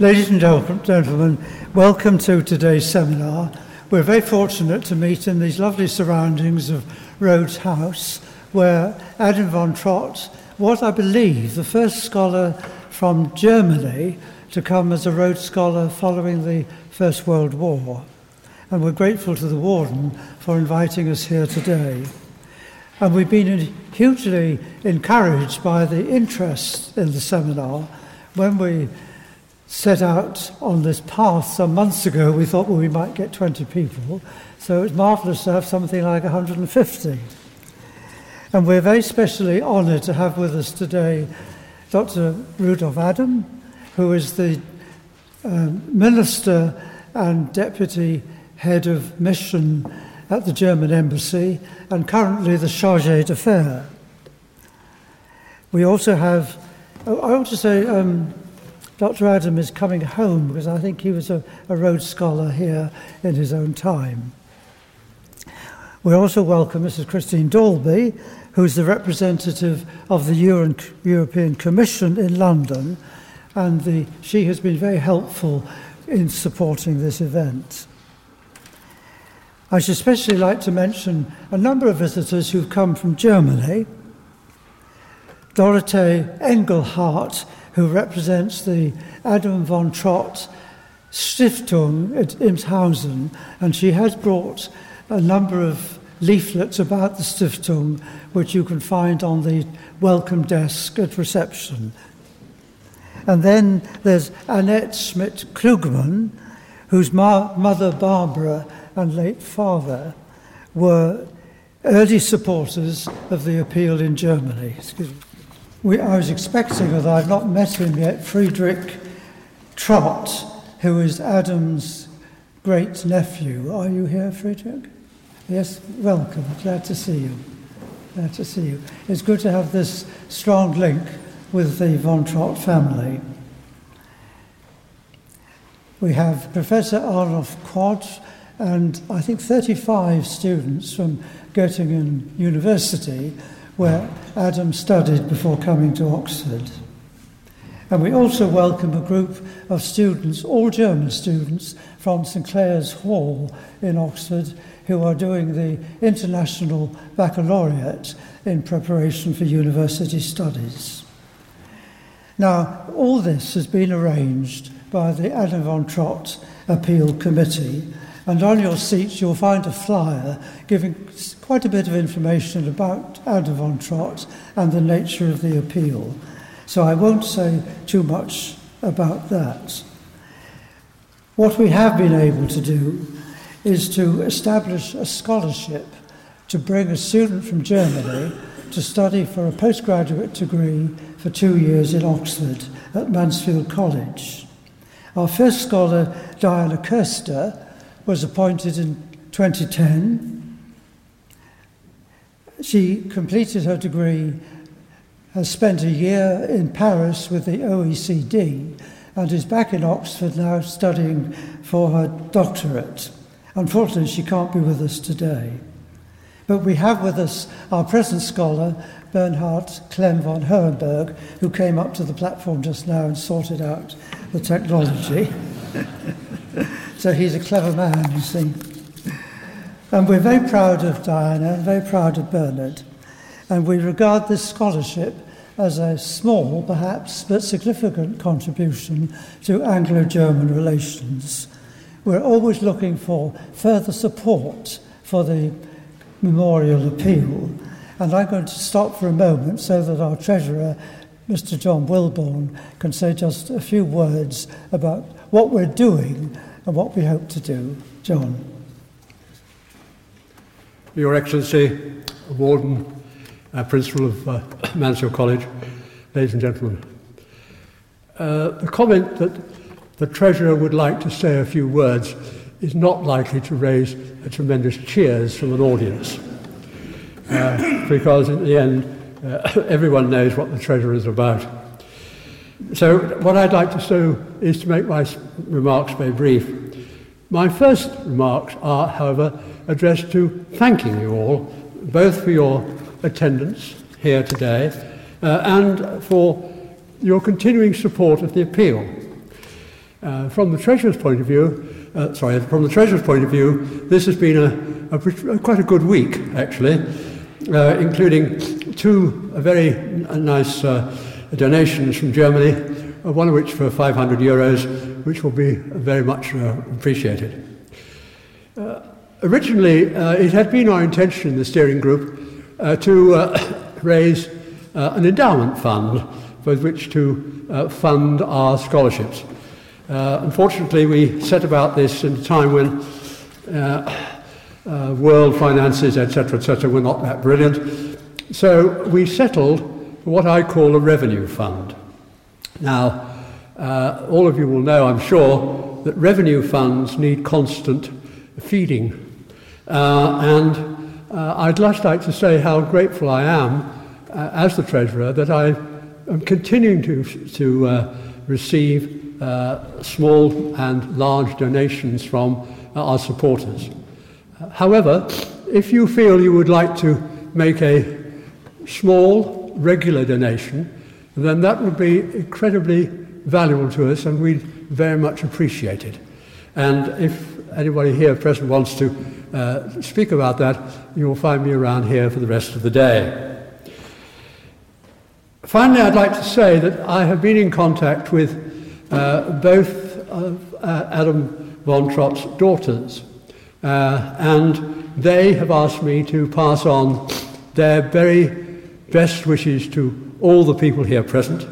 Ladies and gentlemen, welcome to today's seminar. We're very fortunate to meet in these lovely surroundings of Rhodes House, where Adam von Trott was, I believe, the first scholar from Germany to come as a Rhodes Scholar following the First World War. And we're grateful to the Warden for inviting us here today. And we've been hugely encouraged by the interest in the seminar when we set out on this path some months ago, we thought, well, we might get 20 people. So it's marvellous to have something like 150. And we're very specially honoured to have with us today Dr. Rudolf Adam, who is the um, Minister and Deputy Head of Mission at the German Embassy and currently the Chargé d'Affaires. We also have, oh, I want to say, um, Dr. Adam is coming home because I think he was a, a Rhodes Scholar here in his own time. We also welcome Mrs. Christine Dalby, who's the representative of the Euro- European Commission in London, and the, she has been very helpful in supporting this event. I should especially like to mention a number of visitors who've come from Germany. Dorothee Engelhardt who represents the Adam von Trott Stiftung at Imshausen, and she has brought a number of leaflets about the Stiftung, which you can find on the welcome desk at reception. And then there's Annette Schmidt Klugman, whose ma- mother Barbara and late father were early supporters of the appeal in Germany. We, I was expecting, although I've not met him yet, Friedrich Trott, who is Adam's great nephew. Are you here, Friedrich? Yes, welcome. Glad to see you. Glad to see you. It's good to have this strong link with the von Trott family. We have Professor Arnulf Quadt and I think 35 students from Göttingen University where Adam studied before coming to Oxford. And we also welcome a group of students, all German students, from St Clare's Hall in Oxford, who are doing the International Baccalaureate in preparation for university studies. Now, all this has been arranged by the Adam von Trott Appeal Committee, and on your seats, you'll find a flyer giving quite a bit of information about Adam von Trott and the nature of the appeal. So I won't say too much about that. What we have been able to do is to establish a scholarship to bring a student from Germany to study for a postgraduate degree for two years in Oxford at Mansfield College. Our first scholar, Diana Kirster, was appointed in 2010. She completed her degree, has spent a year in Paris with the OECD, and is back in Oxford now studying for her doctorate. Unfortunately, she can't be with us today. But we have with us our present scholar, Bernhard Clemm von Hohenberg, who came up to the platform just now and sorted out the technology. So he's a clever man, you see. And we're very proud of Diana and very proud of Bernard. And we regard this scholarship as a small, perhaps, but significant contribution to Anglo German relations. We're always looking for further support for the memorial appeal. And I'm going to stop for a moment so that our treasurer, Mr. John Wilborn, can say just a few words about what we're doing and what we hope to do. John. Your Excellency, Warden, uh, Principal of uh, Mansfield College, ladies and gentlemen. Uh, the comment that the Treasurer would like to say a few words is not likely to raise a tremendous cheers from an audience. Uh, because in the end, uh, everyone knows what the Treasurer is about. So, what I'd like to do is to make my remarks very brief. My first remarks are, however, addressed to thanking you all, both for your attendance here today uh, and for your continuing support of the appeal. Uh, from the Treasurer's point of view, uh, sorry, from the Treasurer's point of view, this has been a, a, a quite a good week, actually, uh, including two very nice uh, donations from Germany, uh, one of which for 500 euros, which will be very much uh, appreciated. originally, it had been our intention in the steering group to raise an endowment fund with which to fund our scholarships. Uh, unfortunately, we set about this in a time when uh, uh, world finances, etc., etc., were not that brilliant. So we settled for what I call a revenue fund. Now, uh, all of you will know, I'm sure, that revenue funds need constant feeding. Uh, and uh, I'd just like to say how grateful I am as the Treasurer that I am continuing to, to receive uh, small and large donations from uh, our supporters. However, if you feel you would like to make a small, regular donation, then that would be incredibly valuable to us and we'd very much appreciate it. And if anybody here present wants to uh, speak about that, you will find me around here for the rest of the day. Finally, I'd like to say that I have been in contact with uh, both of uh, Adam von Trott's daughters. Uh, and they have asked me to pass on their very best wishes to all the people here present.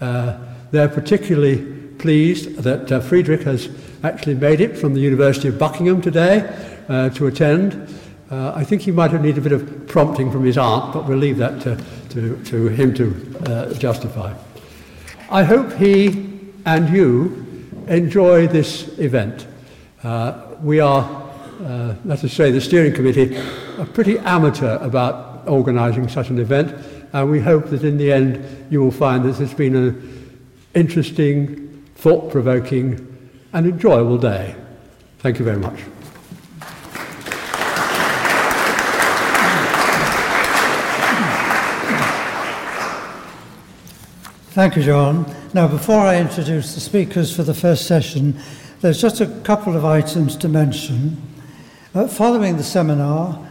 Uh, they're particularly pleased that uh, Friedrich has actually made it from the University of Buckingham today uh, to attend. Uh, I think he might have needed a bit of prompting from his aunt, but we'll leave that to, to, to him to uh, justify. I hope he and you enjoy this event. Uh, we are, let us say, the steering committee, are pretty amateur about organising such an event, and we hope that in the end you will find that it's been an interesting, thought provoking, and enjoyable day. Thank you very much. Thank you, John. Now, before I introduce the speakers for the first session, there's just a couple of items to mention. Uh, following the seminar,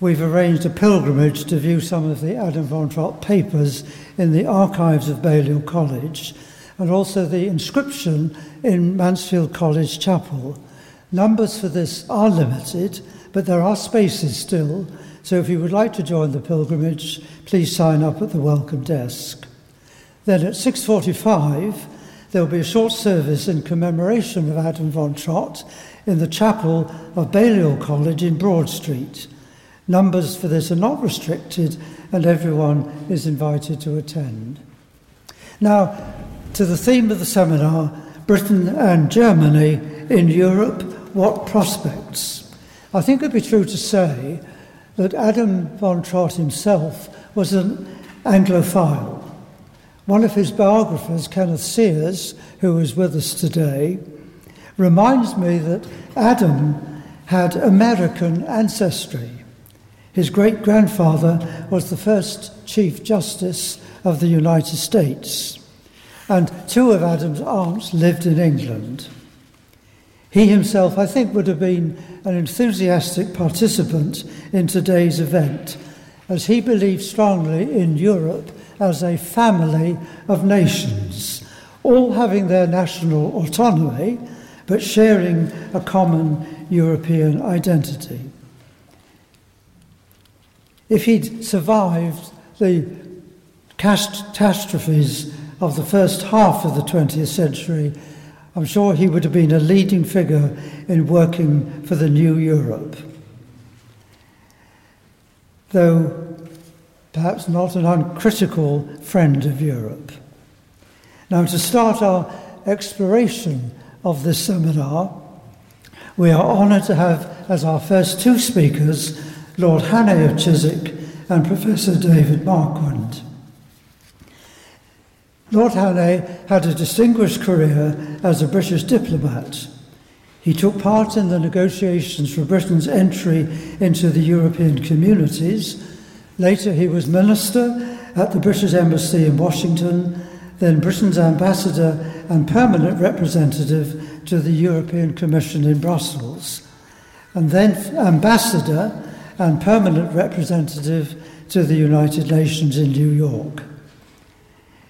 we've arranged a pilgrimage to view some of the Adam von Trott papers in the archives of Balliol College and also the inscription in Mansfield College Chapel. Numbers for this are limited, but there are spaces still, so if you would like to join the pilgrimage, please sign up at the welcome desk. Then at 6.45, there will be a short service in commemoration of Adam von Trott in the chapel of Balliol College in Broad Street. Numbers for this are not restricted and everyone is invited to attend. Now, to the theme of the seminar, Britain and Germany in Europe, what prospects? I think it'd be true to say that Adam von Trott himself was an Anglophile. One of his biographers, Kenneth Sears, who is with us today, reminds me that Adam had American ancestry. His great grandfather was the first Chief Justice of the United States, and two of Adam's aunts lived in England. He himself, I think, would have been an enthusiastic participant in today's event, as he believed strongly in Europe as a family of nations, all having their national autonomy but sharing a common European identity. If he'd survived the catastrophes of the first half of the 20th century, I'm sure he would have been a leading figure in working for the new Europe. Though perhaps not an uncritical friend of Europe. Now, to start our exploration of this seminar, we are honoured to have as our first two speakers Lord Hannay of Chiswick and Professor David Marquand. Lord Hannay had a distinguished career as a British diplomat. He took part in the negotiations for Britain's entry into the European communities Later, he was minister at the British Embassy in Washington, then Britain's ambassador and permanent representative to the European Commission in Brussels, and then ambassador and permanent representative to the United Nations in New York.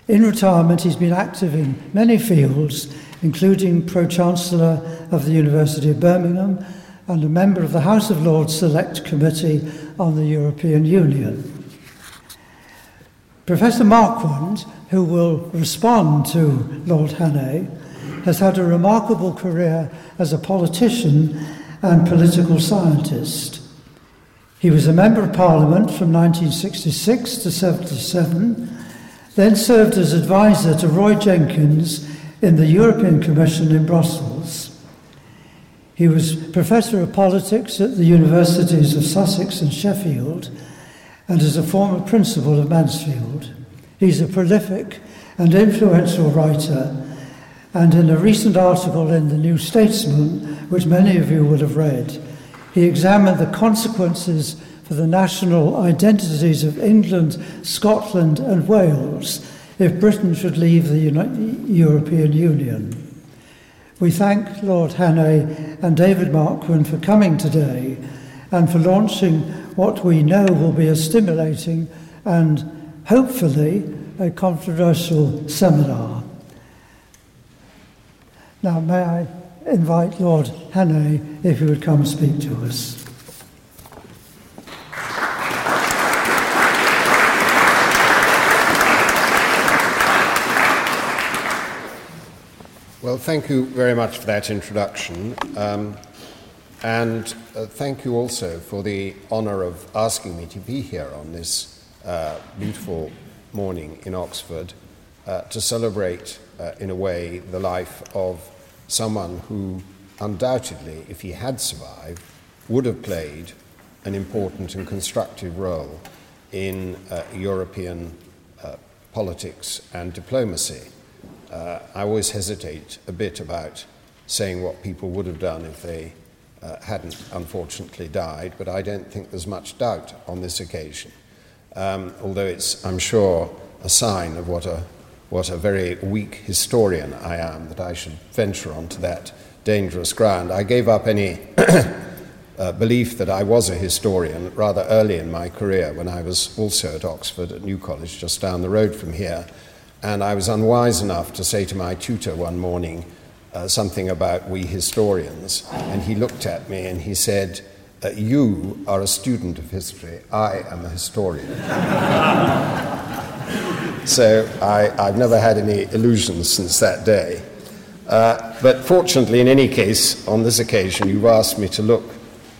In retirement, he's been active in many fields, including Pro Chancellor of the University of Birmingham and a member of the House of Lords Select Committee on the European Union. Professor Marquand, who will respond to Lord Hannay, has had a remarkable career as a politician and political scientist. He was a Member of Parliament from 1966 to 77, then served as advisor to Roy Jenkins in the European Commission in Brussels. He was Professor of Politics at the Universities of Sussex and Sheffield and is a former principal of Mansfield. He's a prolific and influential writer, and in a recent article in the New Statesman, which many of you would have read, he examined the consequences for the national identities of England, Scotland, and Wales if Britain should leave the European Union. We thank Lord Hannay and David Marquand for coming today and for launching what we know will be a stimulating and hopefully a controversial seminar. Now, may I invite Lord Hannay if he would come speak to us. Well, thank you very much for that introduction. Um, and uh, thank you also for the honour of asking me to be here on this uh, beautiful morning in Oxford uh, to celebrate, uh, in a way, the life of someone who undoubtedly, if he had survived, would have played an important and constructive role in uh, European uh, politics and diplomacy. I always hesitate a bit about saying what people would have done if they uh, hadn't unfortunately died, but I don't think there's much doubt on this occasion. Um, although it's, I'm sure, a sign of what a, what a very weak historian I am that I should venture onto that dangerous ground. I gave up any uh, belief that I was a historian rather early in my career when I was also at Oxford at New College, just down the road from here. And I was unwise enough to say to my tutor one morning, uh, something about we historians, and he looked at me and he said, uh, You are a student of history, I am a historian. so I, have never had any illusions since that day. Uh, but fortunately, in any case, on this occasion, you've asked me to look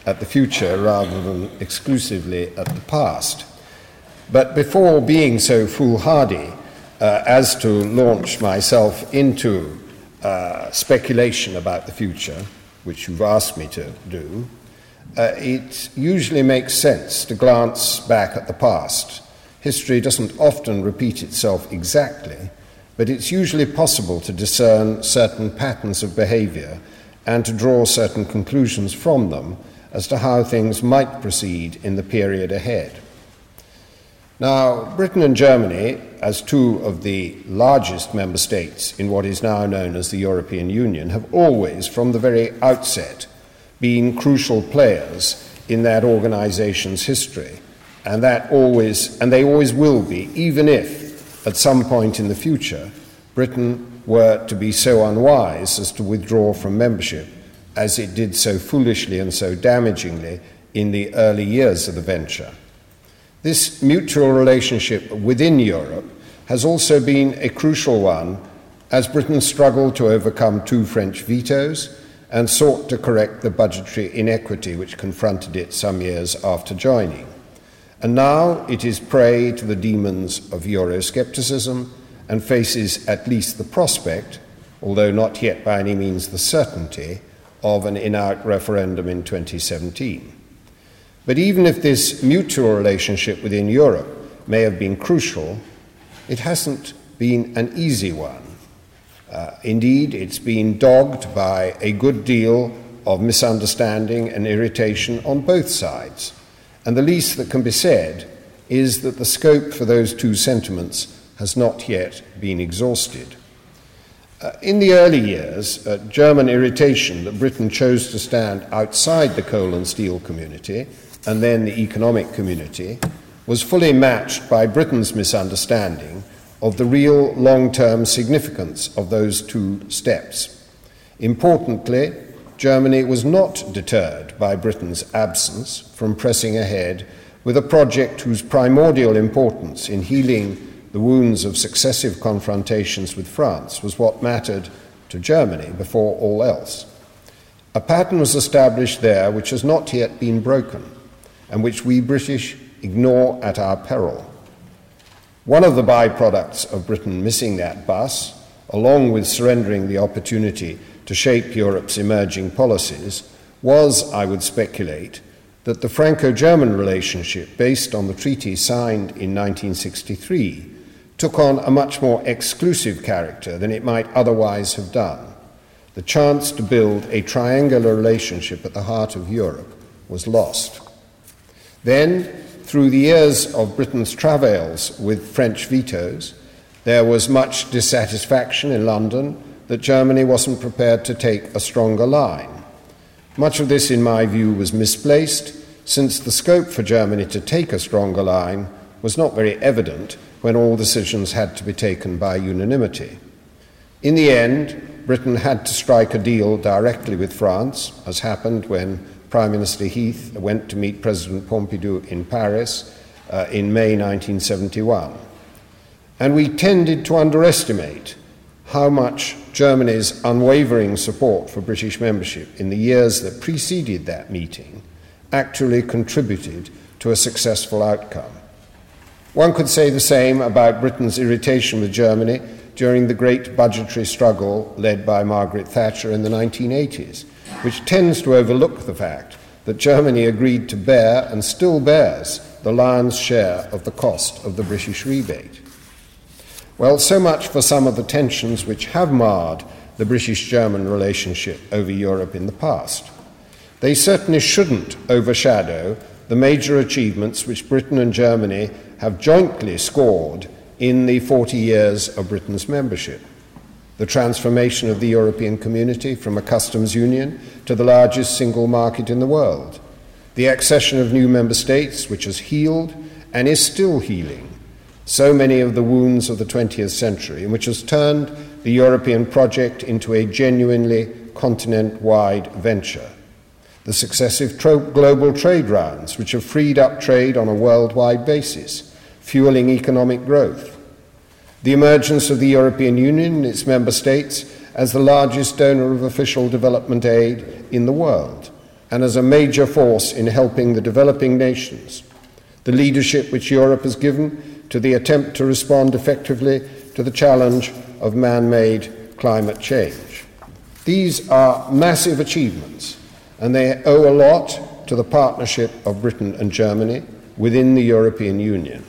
at the future rather than exclusively at the past. But before being so foolhardy uh, as to launch myself into uh, speculation about the future, which you've asked me to do, uh, it usually makes sense to glance back at the past. History doesn't often repeat itself exactly, but it's usually possible to discern certain patterns of behavior and to draw certain conclusions from them as to how things might proceed in the period ahead. Now, Britain and Germany, as two of the largest member states in what is now known as the European Union, have always, from the very outset, been crucial players in that organization's history. And that always and they always will be, even if at some point in the future Britain were to be so unwise as to withdraw from membership, as it did so foolishly and so damagingly in the early years of the venture. This mutual relationship within Europe has also been a crucial one as Britain struggled to overcome two French vetoes and sought to correct the budgetary inequity which confronted it some years after joining. And now it is prey to the demons of Euroscepticism and faces at least the prospect, although not yet by any means the certainty, of an in out referendum in 2017. But even if this mutual relationship within Europe may have been crucial, it hasn't been an easy one. Uh, indeed, it's been dogged by a good deal of misunderstanding and irritation on both sides. And the least that can be said is that the scope for those two sentiments has not yet been exhausted. Uh, in the early years, uh, German irritation that Britain chose to stand outside the coal and steel community and then the economic community was fully matched by Britain's misunderstanding of the real long term significance of those two steps. Importantly, Germany was not deterred by Britain's absence from pressing ahead with a project whose primordial importance in healing the wounds of successive confrontations with France was what mattered to Germany before all else. A pattern was established there which has not yet been broken, and which we British ignore at our peril. One of the byproducts of Britain missing that bus, along with surrendering the opportunity to shape Europe's emerging policies, was, I would speculate, that the Franco German relationship, based on the treaty signed in 1963, took on a much more exclusive character than it might otherwise have done. The chance to build a triangular relationship at the heart of Europe was lost. Then, through the years of Britain's travails with French vetoes, there was much dissatisfaction in London that Germany wasn't prepared to take a stronger line. Much of this, in my view, was misplaced, since the scope for Germany to take a stronger line was not very evident when all decisions had to be taken by unanimity. In the end, Britain had to strike a deal directly with France, as happened when Prime Minister Heath went to meet President Pompidou in Paris uh, in May 1971. And we tended to underestimate how much Germany's unwavering support for British membership in the years that preceded that meeting actually contributed to a successful outcome. One could say the same about Britain's irritation with Germany during the great budgetary struggle led by Margaret Thatcher in the 1980s, which tends to overlook the fact that Germany agreed to bear and still bears the lion's share of the cost of the British rebate. Well, so much for some of the tensions which have marred the British German relationship over Europe in the past. They certainly shouldn't overshadow the major achievements which Britain and Germany have jointly scored in the 40 years of Britain's membership. The transformation of the European community from a customs union to the largest single market in the world. The accession of new member states, which has healed and is still healing so many of the wounds of the 20th century, and which has turned the European project into a genuinely continent wide venture. The successive tro- global trade rounds, which have freed up trade on a worldwide basis, fueling economic growth, the emergence of the European Union and its member states as the largest donor of official development aid in the world, and as a major force in helping the developing nations, the leadership which Europe has given to the attempt to respond effectively to the challenge of man made climate change. These are massive achievements and they owe a lot to the partnership of Britain and Germany within the European Union.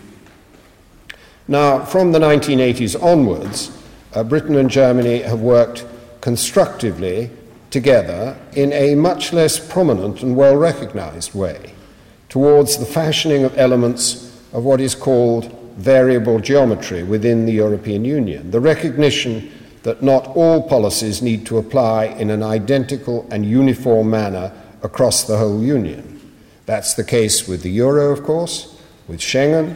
Now, from the 1980s onwards, uh, Britain and Germany have worked constructively together in a much less prominent and well recognized way towards the fashioning of elements of what is called variable geometry within the European Union, the recognition that not all policies need to apply in an identical and uniform manner across the whole Union. That's the case with the Euro, of course, with Schengen,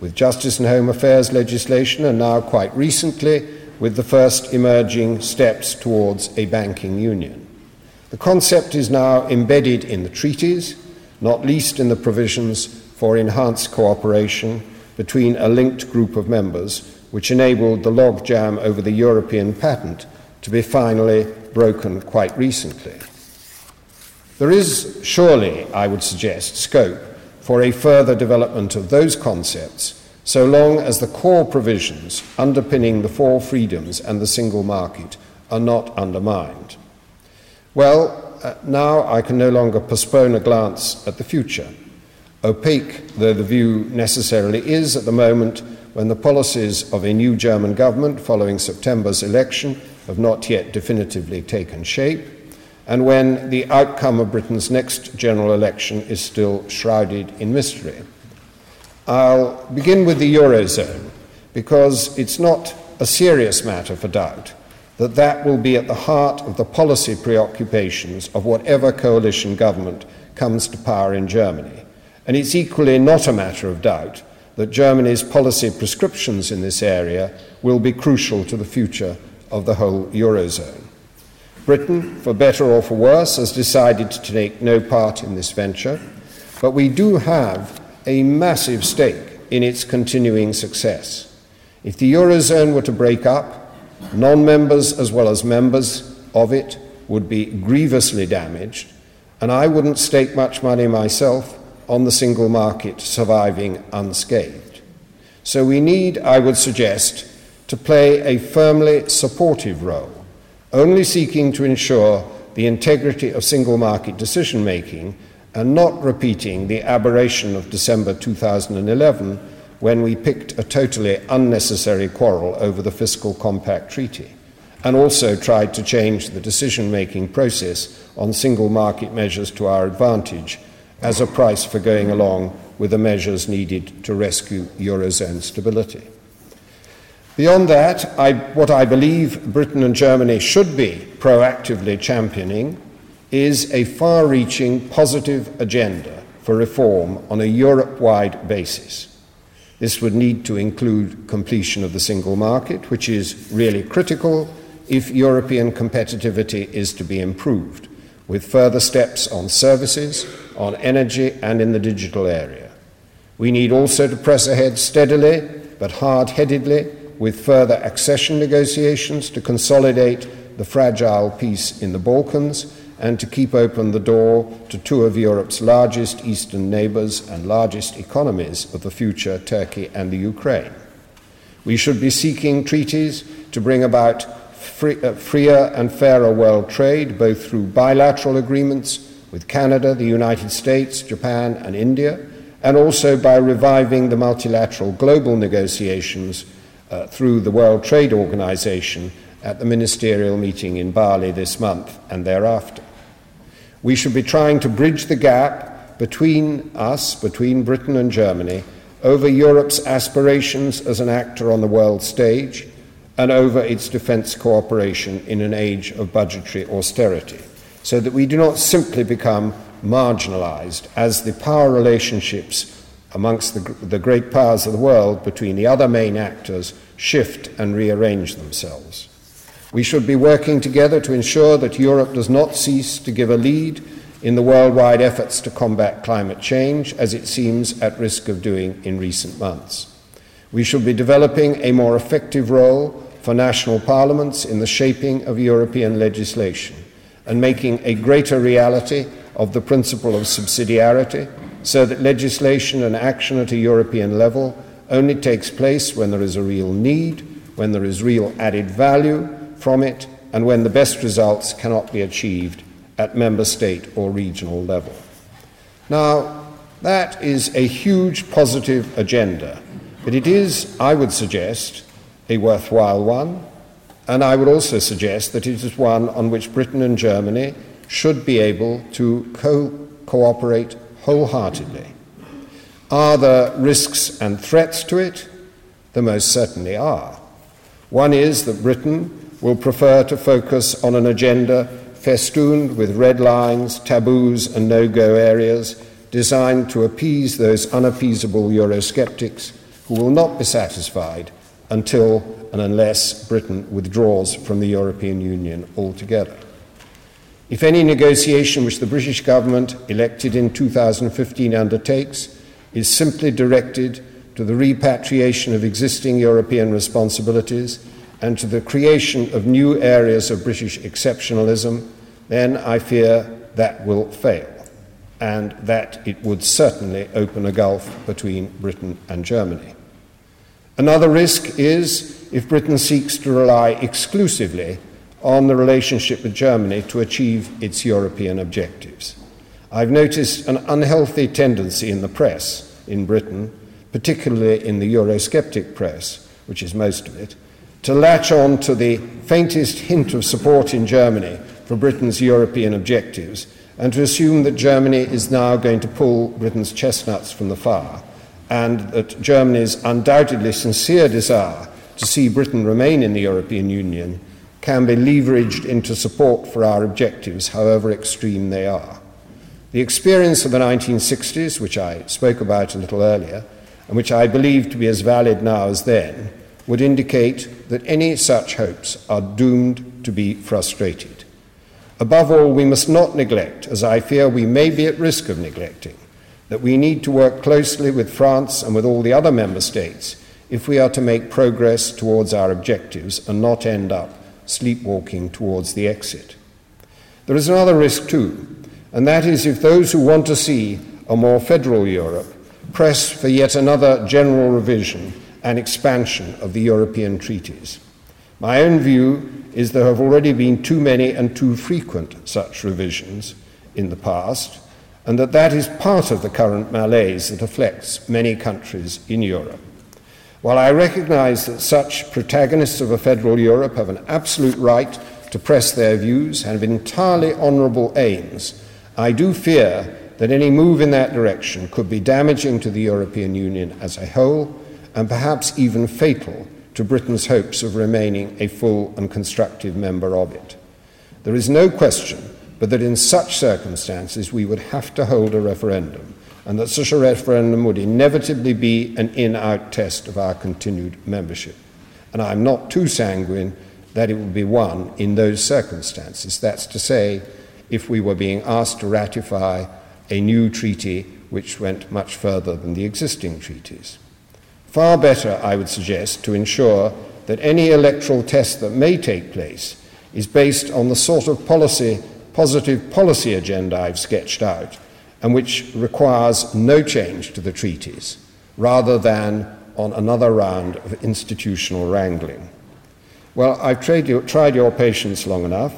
with justice and home affairs legislation, and now quite recently with the first emerging steps towards a banking union. The concept is now embedded in the treaties, not least in the provisions for enhanced cooperation between a linked group of members which enabled the logjam over the European patent to be finally broken quite recently. There is surely, I would suggest, scope for a further development of those concepts so long as the core provisions underpinning the four freedoms and the single market are not undermined. Well, uh, now I can no longer postpone a glance at the future. Opaque though the view necessarily is at the moment, when the policies of a new German government following September's election have not yet definitively taken shape, and when the outcome of Britain's next general election is still shrouded in mystery. I'll begin with the Eurozone, because it's not a serious matter for doubt that that will be at the heart of the policy preoccupations of whatever coalition government comes to power in Germany. And it's equally not a matter of doubt that Germany's policy prescriptions in this area will be crucial to the future of the whole Eurozone. Britain, for better or for worse, has decided to take no part in this venture, but we do have a massive stake in its continuing success. If the Eurozone were to break up, non members as well as members of it would be grievously damaged, and I wouldn't stake much money myself on the single market surviving unscathed. So we need, I would suggest, to play a firmly supportive role, only seeking to ensure the integrity of single market decision making and not repeating the aberration of December 2011 when we picked a totally unnecessary quarrel over the Fiscal Compact Treaty and also tried to change the decision making process on single market measures to our advantage as a price for going along with the measures needed to rescue Eurozone stability. Beyond that, I, what I believe Britain and Germany should be proactively championing is a far reaching positive agenda for reform on a Europe wide basis. This would need to include completion of the single market, which is really critical if European competitivity is to be improved, with further steps on services, on energy, and in the digital area. We need also to press ahead steadily but hard headedly with further accession negotiations to consolidate the fragile peace in the Balkans and to keep open the door to two of Europe's largest eastern neighbours and largest economies of the future, Turkey and the Ukraine. We should be seeking treaties to bring about free, uh, freer and fairer world trade, both through bilateral agreements with Canada, the United States, Japan, and India, and also by reviving the multilateral global negotiations uh, through the World Trade Organization at the ministerial meeting in Bali this month and thereafter. We should be trying to bridge the gap between us, between Britain and Germany, over Europe's aspirations as an actor on the world stage and over its defence cooperation in an age of budgetary austerity, so that we do not simply become marginalised as the power relationships amongst the, the great powers of the world between the other main actors shift and rearrange themselves. We should be working together to ensure that Europe does not cease to give a lead in the worldwide efforts to combat climate change, as it seems at risk of doing in recent months. We should be developing a more effective role for national parliaments in the shaping of European legislation and making a greater reality of the principle of subsidiarity so that legislation and action at a European level only takes place when there is a real need, when there is real added value, from it and when the best results cannot be achieved at member state or regional level. Now, that is a huge positive agenda, but it is, I would suggest, a worthwhile one, and I would also suggest that it is one on which Britain and Germany should be able to co- cooperate wholeheartedly. Are there risks and threats to it? There most certainly are. One is that Britain will prefer to focus on an agenda festooned with red lines, taboos, and no go areas designed to appease those unappeasable Eurosceptics who will not be satisfied until and unless Britain withdraws from the European Union altogether. If any negotiation which the British government, elected in 2015, undertakes is simply directed to the repatriation of existing European responsibilities and to the creation of new areas of British exceptionalism, then I fear that will fail, and that it would certainly open a gulf between Britain and Germany. Another risk is if Britain seeks to rely exclusively on the relationship with Germany to achieve its European objectives. I've noticed an unhealthy tendency in the press in Britain, particularly in the Eurosceptic press, which is most of it, to latch on to the faintest hint of support in Germany for Britain's European objectives and to assume that Germany is now going to pull Britain's chestnuts from the fire and that Germany's undoubtedly sincere desire to see Britain remain in the European Union can be leveraged into support for our objectives, however extreme they are. The experience of the 1960s, which I spoke about a little earlier, and which I believe to be as valid now as then, would indicate that any such hopes are doomed to be frustrated. Above all, we must not neglect, as I fear we may be at risk of neglecting, that we need to work closely with France and with all the other member states if we are to make progress towards our objectives and not end up sleepwalking towards the exit. There is another risk, too, and that is if those who want to see a more federal Europe press for yet another general revision and expansion of the European treaties. My own view is there have already been too many and too frequent such revisions in the past, and that that is part of the current malaise that afflicts many countries in Europe. While I recognize that such protagonists of a federal Europe have an absolute right to press their views and have entirely honourable aims, I do fear that any move in that direction could be damaging to the European Union as a whole and perhaps even fatal to Britain's hopes of remaining a full and constructive member of it. There is no question but that in such circumstances we would have to hold a referendum, and that such a referendum would inevitably be an in out test of our continued membership. And I'm not too sanguine that it would be won in those circumstances. That's to say, if we were being asked to ratify a new treaty which went much further than the existing treaties. Far better, I would suggest, to ensure that any electoral test that may take place is based on the sort of policy positive policy agenda I've sketched out, and which requires no change to the treaties, rather than on another round of institutional wrangling. Well, I've tried your, tried your patience long enough.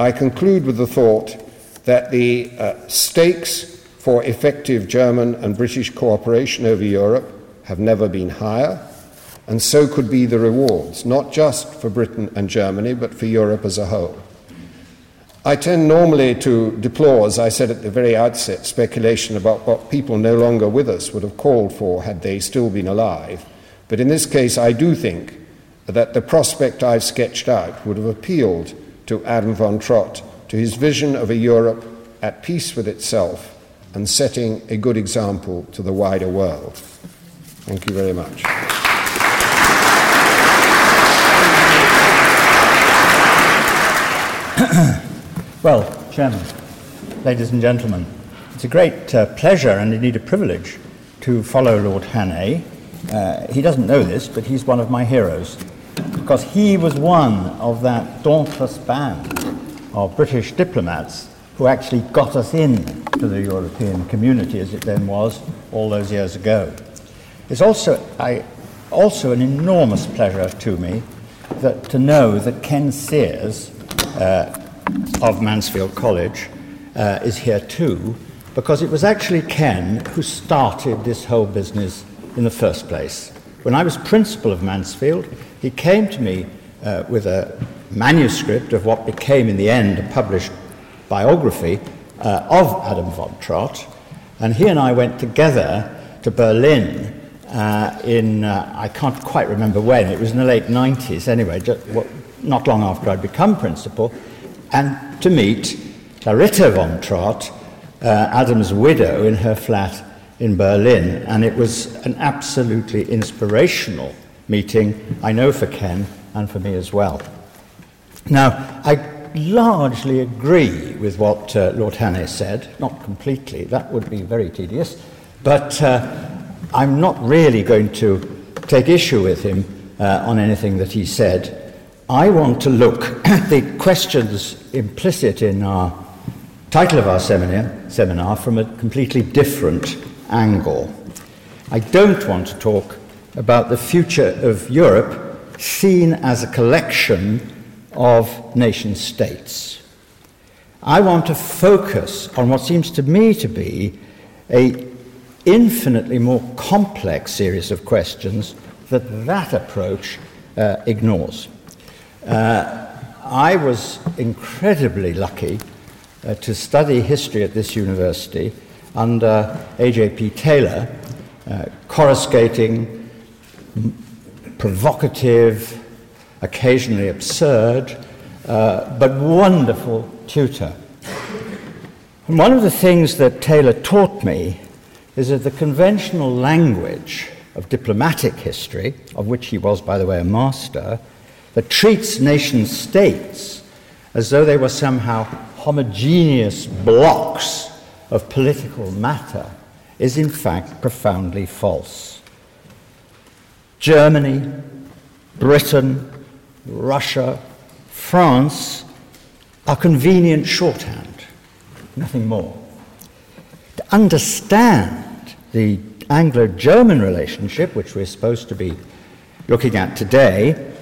I conclude with the thought that the uh, stakes for effective German and British cooperation over Europe have never been higher, and so could be the rewards, not just for Britain and Germany, but for Europe as a whole. I tend normally to deplore, as I said at the very outset, speculation about what people no longer with us would have called for had they still been alive. But in this case, I do think that the prospect I've sketched out would have appealed to Adam von Trott, to his vision of a Europe at peace with itself and setting a good example to the wider world. Thank you very much. Well, Chairman, ladies and gentlemen, it's a great uh, pleasure and indeed a privilege to follow Lord Hannay. Uh, he doesn't know this, but he's one of my heroes because he was one of that dauntless band of British diplomats who actually got us in to the European community as it then was all those years ago. It's also, I, also an enormous pleasure to me that, to know that Ken Sears, uh, of Mansfield College uh, is here too, because it was actually Ken who started this whole business in the first place. When I was principal of Mansfield, he came to me uh, with a manuscript of what became, in the end, a published biography uh, of Adam von Trott, and he and I went together to Berlin uh, in, uh, I can't quite remember when, it was in the late 90s anyway, just, not long after I'd become principal, and to meet Clarita von Trott, uh, Adam's widow, in her flat in Berlin. And it was an absolutely inspirational meeting, I know for Ken and for me as well. Now, I largely agree with what uh, Lord Hannay said, not completely, that would be very tedious, but uh, I'm not really going to take issue with him uh, on anything that he said. I want to look at the questions implicit in our title of our seminar, seminar from a completely different angle. I don't want to talk about the future of Europe seen as a collection of nation states. I want to focus on what seems to me to be a infinitely more complex series of questions that that approach uh, ignores. Uh, I was incredibly lucky uh, to study history at this university under A.J.P. Taylor, uh, coruscating, provocative, occasionally absurd, uh, but wonderful tutor. And one of the things that Taylor taught me is that the conventional language of diplomatic history, of which he was, by the way, a master, that treats nation states as though they were somehow homogeneous blocks of political matter, is in fact profoundly false. Germany, Britain, Russia, France are convenient shorthand, nothing more. To understand the Anglo German relationship, which we're supposed to be looking at today,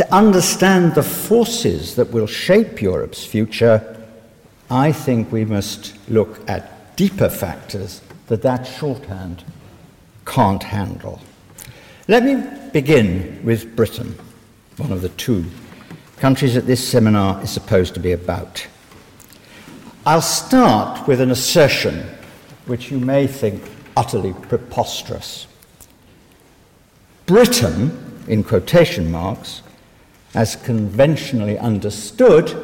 to understand the forces that will shape Europe's future, I think we must look at deeper factors that that shorthand can't handle. Let me begin with Britain, one of the two countries that this seminar is supposed to be about. I'll start with an assertion which you may think utterly preposterous. Britain, in quotation marks, as conventionally understood,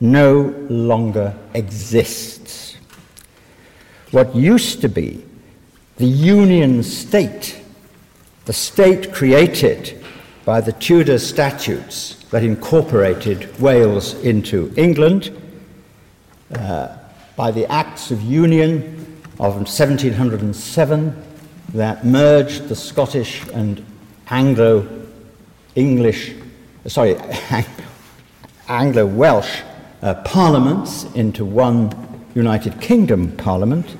no longer exists. What used to be the Union State, the state created by the Tudor statutes that incorporated Wales into England, uh, by the Acts of Union of 1707 that merged the Scottish and Anglo English sorry, Anglo Welsh uh, parliaments into one United Kingdom parliament,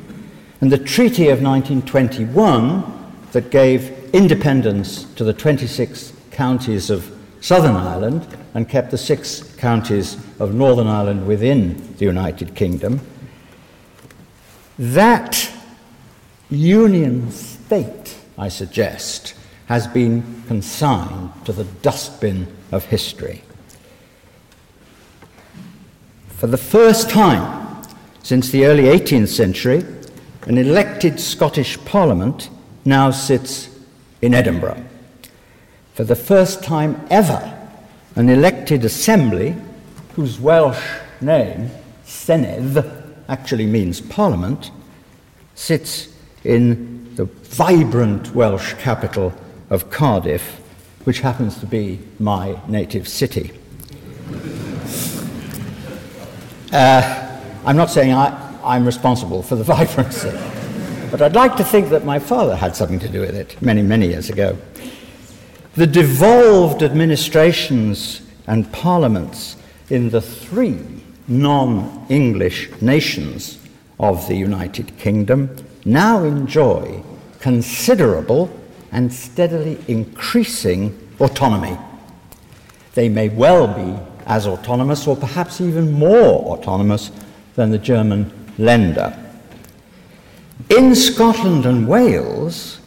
and the Treaty of 1921 that gave independence to the 26 counties of Southern Ireland and kept the six counties of Northern Ireland within the United Kingdom. That union state, I suggest, has been consigned to the dustbin of history. For the first time since the early 18th century, an elected Scottish Parliament now sits in Edinburgh. For the first time ever, an elected assembly, whose Welsh name, Senedd, actually means Parliament, sits in the vibrant Welsh capital of Cardiff, which happens to be my native city. Uh, I'm not saying I, I'm responsible for the vibrancy, but I'd like to think that my father had something to do with it many, many years ago. The devolved administrations and parliaments in the three non English nations of the United Kingdom now enjoy considerable and steadily increasing autonomy. They may well be as autonomous, or perhaps even more autonomous, than the German Länder. In Scotland and Wales,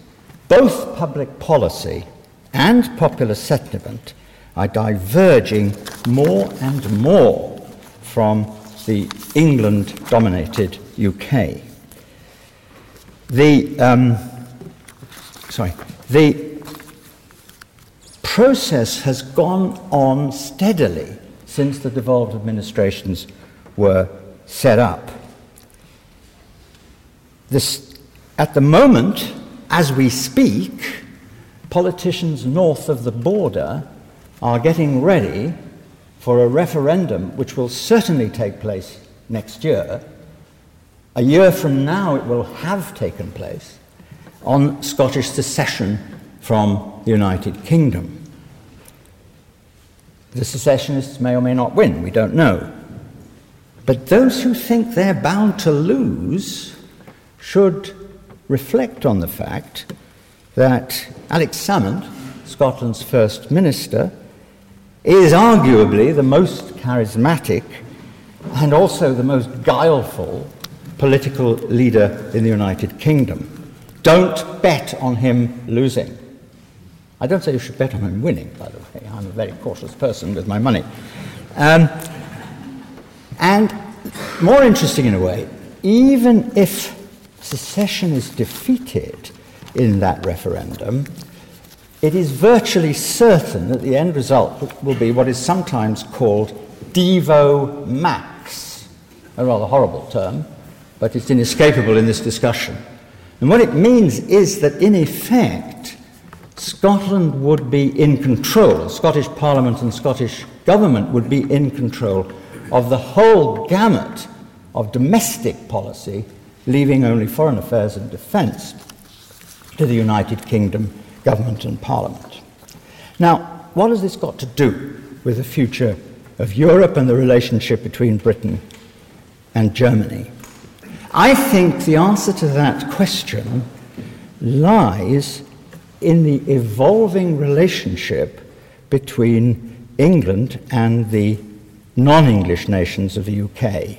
both public policy and popular sentiment are diverging more and more from the England dominated UK. The, um, sorry, the process has gone on steadily since the devolved administrations were set up. This, at the moment, as we speak, politicians north of the border are getting ready for a referendum which will certainly take place next year. A year from now, it will have taken place on Scottish secession from the United Kingdom. The secessionists may or may not win, we don't know. But those who think they're bound to lose should reflect on the fact that Alex Salmond, Scotland's First Minister, is arguably the most charismatic and also the most guileful political leader in the United Kingdom. Don't bet on him losing. I don't say you should bet on him winning, by the way. I'm a very cautious person with my money. Um, and more interesting in a way, even if secession is defeated in that referendum, it is virtually certain that the end result will be what is sometimes called Devo Max, a rather horrible term, but it's inescapable in this discussion. And what it means is that, in effect, Scotland would be in control, Scottish Parliament and Scottish Government would be in control of the whole gamut of domestic policy, leaving only foreign affairs and defence to the United Kingdom government and parliament. Now, what has this got to do with the future of Europe and the relationship between Britain and Germany? I think the answer to that question lies in the evolving relationship between England and the non English nations of the UK.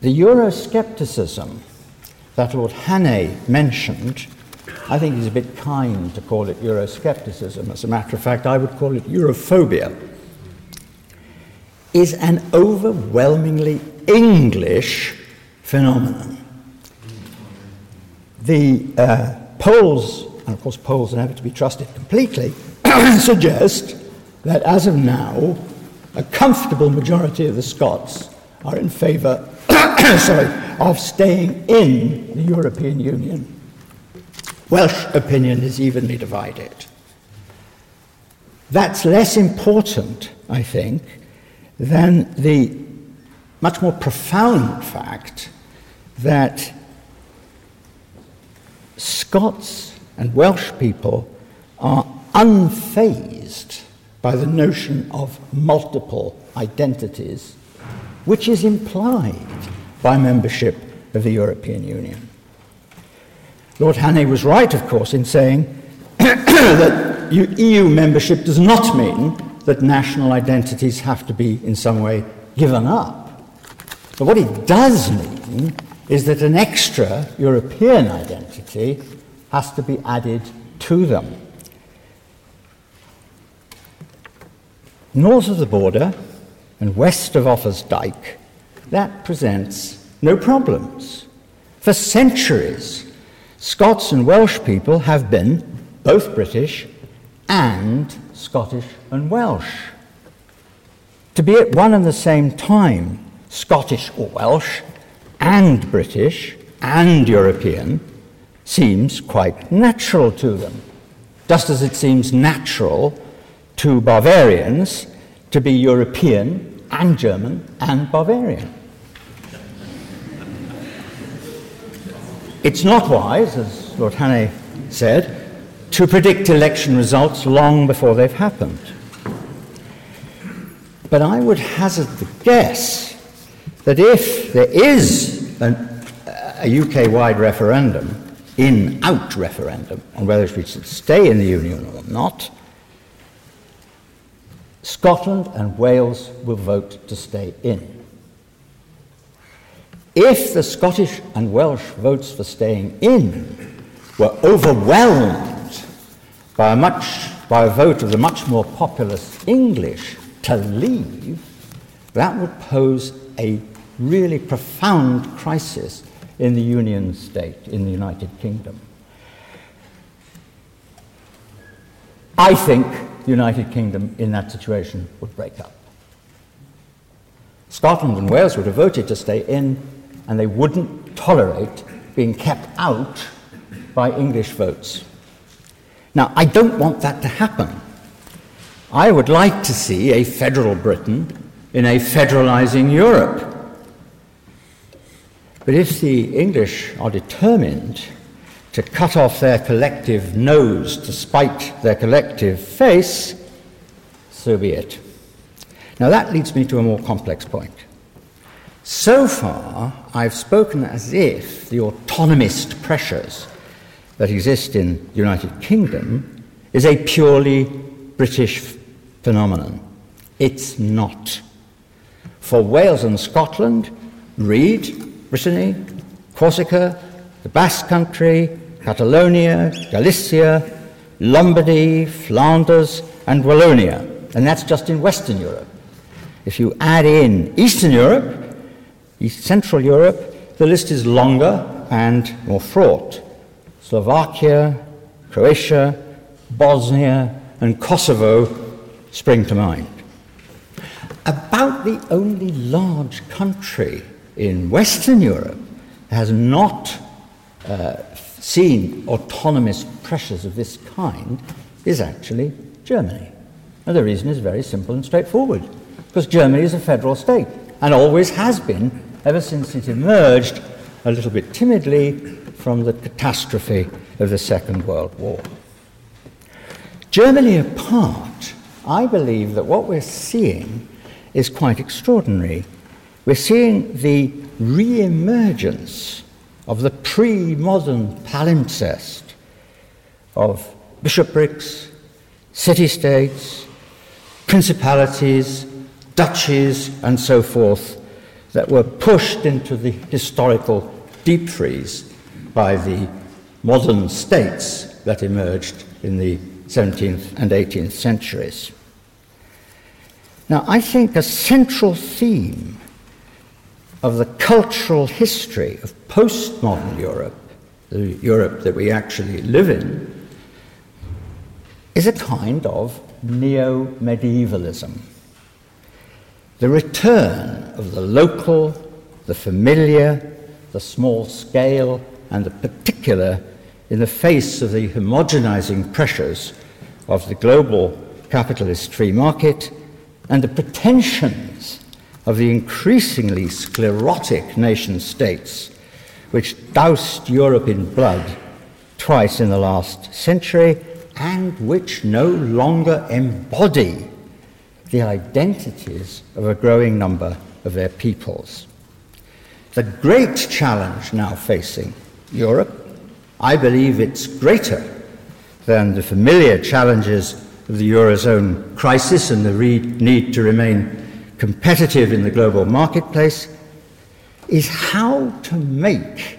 The Euroscepticism that Lord Hannay mentioned, I think is a bit kind to call it Euroscepticism. As a matter of fact, I would call it Europhobia, is an overwhelmingly English phenomenon. The uh, polls, and of course, polls are never to be trusted completely, suggest that as of now, a comfortable majority of the Scots are in favour sorry, of staying in the European Union. Welsh opinion is evenly divided. That's less important, I think, than the much more profound fact that Scots and Welsh people are unfazed by the notion of multiple identities, which is implied by membership of the European Union. Lord Hannay was right, of course, in saying that EU membership does not mean that national identities have to be in some way given up. But what it does mean is that an extra European identity has to be added to them. North of the border and west of Offa's Dyke, that presents no problems. For centuries, Scots and Welsh people have been both British and Scottish and Welsh. To be at one and the same time Scottish or Welsh and British and European seems quite natural to them, just as it seems natural to Bavarians to be European and German and Bavarian. It's not wise, as Lord Hannay said, to predict election results long before they've happened. But I would hazard the guess that if there is an, a UK wide referendum, in out referendum, on whether we should stay in the Union or not, Scotland and Wales will vote to stay in. If the Scottish and Welsh votes for staying in were overwhelmed by a, much, by a vote of the much more populous English to leave, that would pose a really profound crisis in the Union state, in the United Kingdom. I think the United Kingdom in that situation would break up. Scotland and Wales would have voted to stay in, and they wouldn't tolerate being kept out by English votes. Now, I don't want that to happen. I would like to see a federal Britain in a federalizing Europe. But if the English are determined to cut off their collective nose to spite their collective face, so be it. Now that leads me to a more complex point. So far, I've spoken as if the autonomist pressures that exist in the United Kingdom is a purely British phenomenon. It's not. For Wales and Scotland, read Brittany, Corsica, the Basque Country, Catalonia, Galicia, Lombardy, Flanders, and Wallonia. And that's just in Western Europe. If you add in Eastern Europe, East Central Europe, the list is longer and more fraught. Slovakia, Croatia, Bosnia, and Kosovo spring to mind. About the only large country in Western Europe has not uh, seen autonomous pressures of this kind is actually Germany. And the reason is very simple and straightforward because Germany is a federal state and always has been ever since it emerged a little bit timidly from the catastrophe of the Second World War. Germany apart, I believe that what we're seeing is quite extraordinary. We're seeing the re emergence of the pre modern palimpsest of bishoprics, city states, principalities, duchies, and so forth that were pushed into the historical deep freeze by the modern states that emerged in the 17th and 18th centuries. Now, I think a central theme of the cultural history of postmodern Europe, the Europe that we actually live in, is a kind of neo medievalism. The return of the local, the familiar, the small scale, and the particular in the face of the homogenizing pressures of the global capitalist free market and the pretensions of the increasingly sclerotic nation states which doused Europe in blood twice in the last century and which no longer embody the identities of a growing number of their peoples. The great challenge now facing Europe, I believe it's greater than the familiar challenges of the Eurozone crisis and the re- need to remain competitive in the global marketplace, is how to make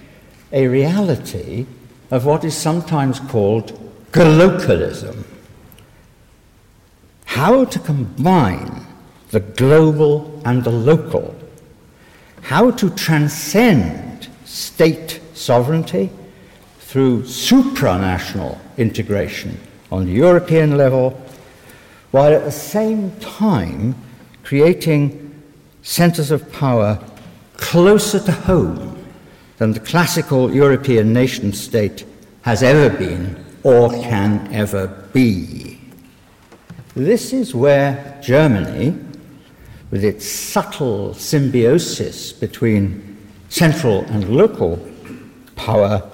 a reality of what is sometimes called glocalism. How to combine the global and the local. How to transcend state sovereignty through supranational integration on the European level, while at the same time creating centres of power closer to home than the classical European nation state has ever been or can ever be. This is where Germany, with its subtle symbiosis between central and local power,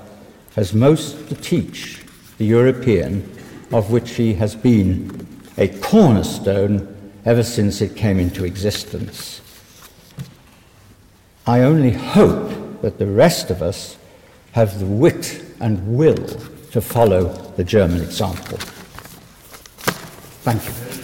has most to teach the European, of which she has been a cornerstone ever since it came into existence. I only hope that the rest of us have the wit and will to follow the German example. Thank you.